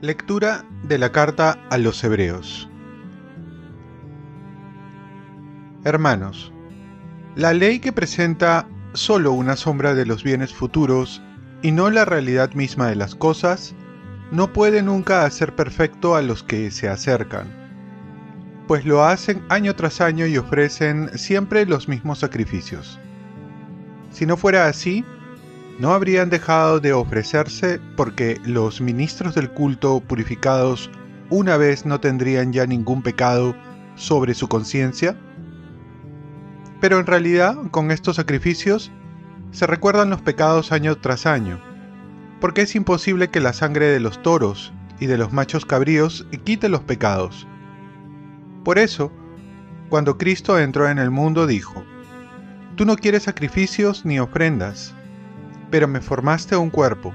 Lectura de la carta a los Hebreos. Hermanos, la ley que presenta solo una sombra de los bienes futuros y no la realidad misma de las cosas, no puede nunca hacer perfecto a los que se acercan, pues lo hacen año tras año y ofrecen siempre los mismos sacrificios. Si no fuera así, no habrían dejado de ofrecerse porque los ministros del culto purificados una vez no tendrían ya ningún pecado sobre su conciencia? Pero en realidad, con estos sacrificios, se recuerdan los pecados año tras año, porque es imposible que la sangre de los toros y de los machos cabríos quite los pecados. Por eso, cuando Cristo entró en el mundo dijo, Tú no quieres sacrificios ni ofrendas, pero me formaste un cuerpo.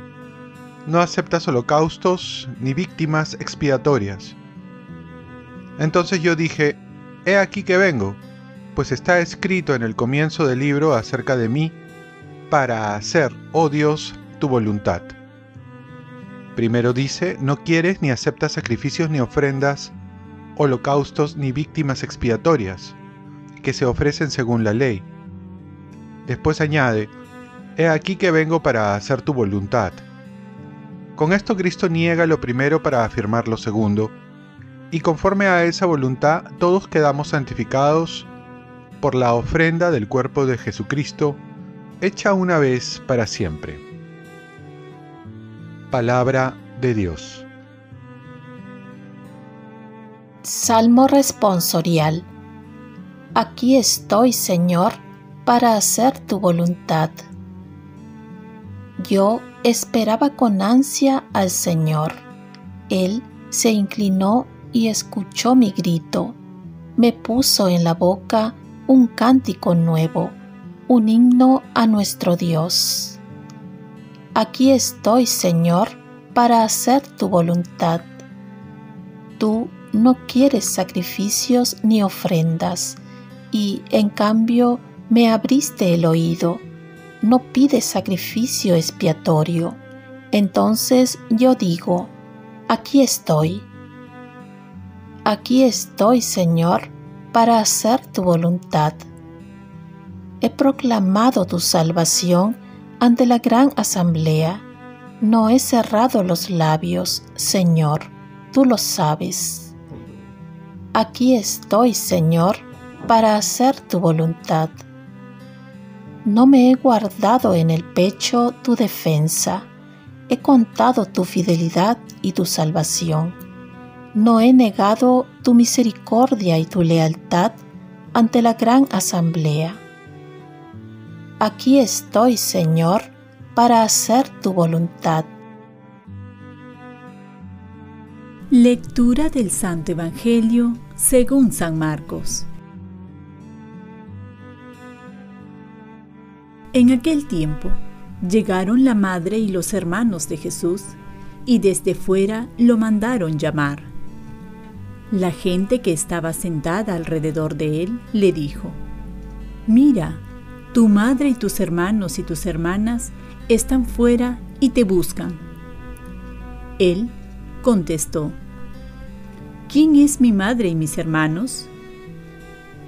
No aceptas holocaustos ni víctimas expiatorias. Entonces yo dije, He aquí que vengo, pues está escrito en el comienzo del libro acerca de mí, para hacer, oh Dios, tu voluntad. Primero dice, no quieres ni aceptas sacrificios ni ofrendas, holocaustos ni víctimas expiatorias, que se ofrecen según la ley. Después añade, He aquí que vengo para hacer tu voluntad. Con esto Cristo niega lo primero para afirmar lo segundo, y conforme a esa voluntad todos quedamos santificados por la ofrenda del cuerpo de Jesucristo, hecha una vez para siempre. Palabra de Dios. Salmo responsorial. Aquí estoy, Señor, para hacer tu voluntad. Yo esperaba con ansia al Señor. Él se inclinó y escuchó mi grito. Me puso en la boca un cántico nuevo, un himno a nuestro Dios. Aquí estoy, Señor, para hacer tu voluntad. Tú no quieres sacrificios ni ofrendas, y en cambio me abriste el oído no pide sacrificio expiatorio. Entonces yo digo, aquí estoy. Aquí estoy, Señor, para hacer tu voluntad. He proclamado tu salvación ante la gran asamblea. No he cerrado los labios, Señor, tú lo sabes. Aquí estoy, Señor, para hacer tu voluntad no me he guardado en el pecho tu defensa, he contado tu fidelidad y tu salvación. No he negado tu misericordia y tu lealtad ante la gran asamblea. Aquí estoy, Señor, para hacer tu voluntad. Lectura del Santo Evangelio según San Marcos. En aquel tiempo llegaron la madre y los hermanos de Jesús y desde fuera lo mandaron llamar. La gente que estaba sentada alrededor de él le dijo, Mira, tu madre y tus hermanos y tus hermanas están fuera y te buscan. Él contestó, ¿quién es mi madre y mis hermanos?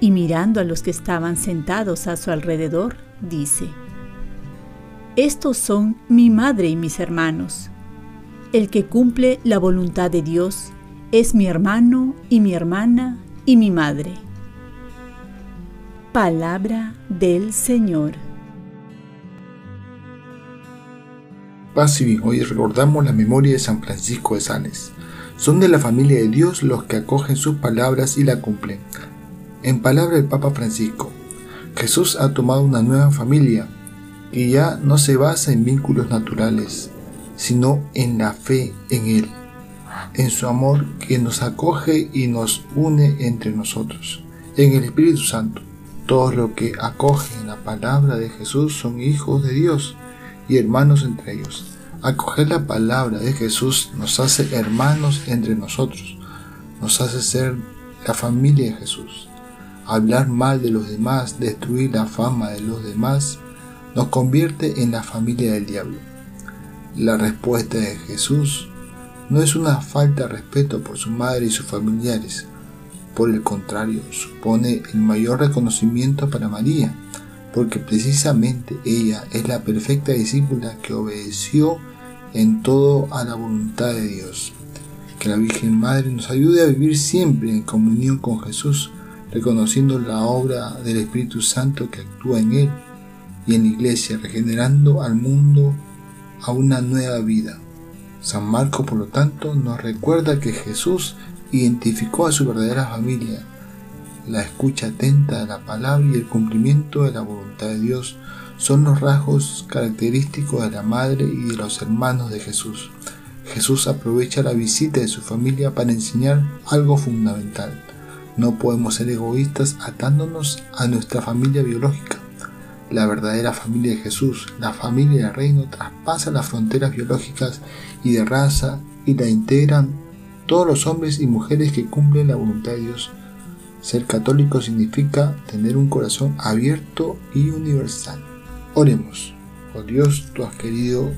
Y mirando a los que estaban sentados a su alrededor, dice, Estos son mi madre y mis hermanos. El que cumple la voluntad de Dios es mi hermano y mi hermana y mi madre. Palabra del Señor. Paz y hoy recordamos la memoria de San Francisco de Sales. Son de la familia de Dios los que acogen sus palabras y la cumplen. En palabra del Papa Francisco, Jesús ha tomado una nueva familia que ya no se basa en vínculos naturales, sino en la fe en Él, en su amor que nos acoge y nos une entre nosotros, en el Espíritu Santo. Todos los que acogen la palabra de Jesús son hijos de Dios y hermanos entre ellos. Acoger la palabra de Jesús nos hace hermanos entre nosotros, nos hace ser la familia de Jesús. hablar mal de los demás, destruir la fama de los demás, nos convierte en la familia del diablo. La respuesta de Jesús no es una falta de respeto por su madre y sus familiares, por el contrario, supone el mayor reconocimiento para María, porque precisamente ella es la perfecta discípula que obedeció en todo a la voluntad de Dios. Que la Virgen Madre nos ayude a vivir siempre en comunión con Jesús, reconociendo la obra del Espíritu Santo que actúa en Él y en la Iglesia, regenerando al mundo a una nueva vida. San Marco, por lo tanto, nos recuerda que Jesús identificó a su verdadera familia, la escucha atenta de la palabra y el cumplimiento de la voluntad de Dios son los rasgos característicos de la madre y de los hermanos de Jesús. Jesús aprovecha la visita de su familia para enseñar algo fundamental. No podemos ser egoístas atándonos a nuestra familia biológica. La verdadera familia de Jesús, la familia del reino, traspasa las fronteras biológicas y de raza y la integran todos los hombres y mujeres que cumplen la voluntad de Dios. Ser católico significa tener un corazón abierto y universal. Oremos. Oh Dios, tú has querido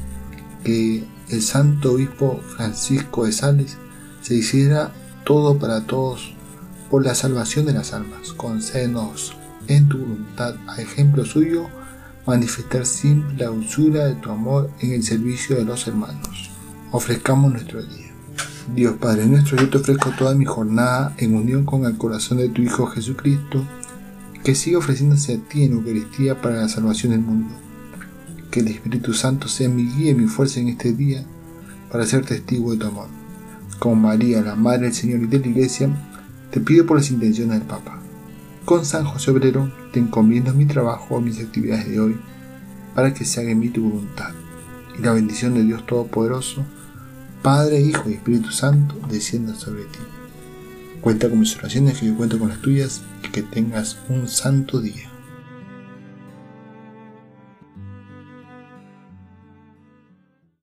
que el santo obispo Francisco de Sales se hiciera todo para todos por la salvación de las almas. Concédenos en tu voluntad, a ejemplo suyo, manifestar siempre la dulzura de tu amor en el servicio de los hermanos. Ofrezcamos nuestro día. Dios Padre nuestro, yo te ofrezco toda mi jornada en unión con el corazón de tu Hijo Jesucristo, que siga ofreciéndose a ti en Eucaristía para la salvación del mundo. Que el Espíritu Santo sea mi guía y mi fuerza en este día para ser testigo de tu amor. Con María, la Madre del Señor y de la Iglesia, te pido por las intenciones del Papa. Con San José Obrero te encomiendo mi trabajo o mis actividades de hoy para que se haga en mí tu voluntad. Y la bendición de Dios Todopoderoso, Padre, Hijo y Espíritu Santo, descienda sobre ti. Cuenta con mis oraciones, que yo cuento con las tuyas y que tengas un santo día.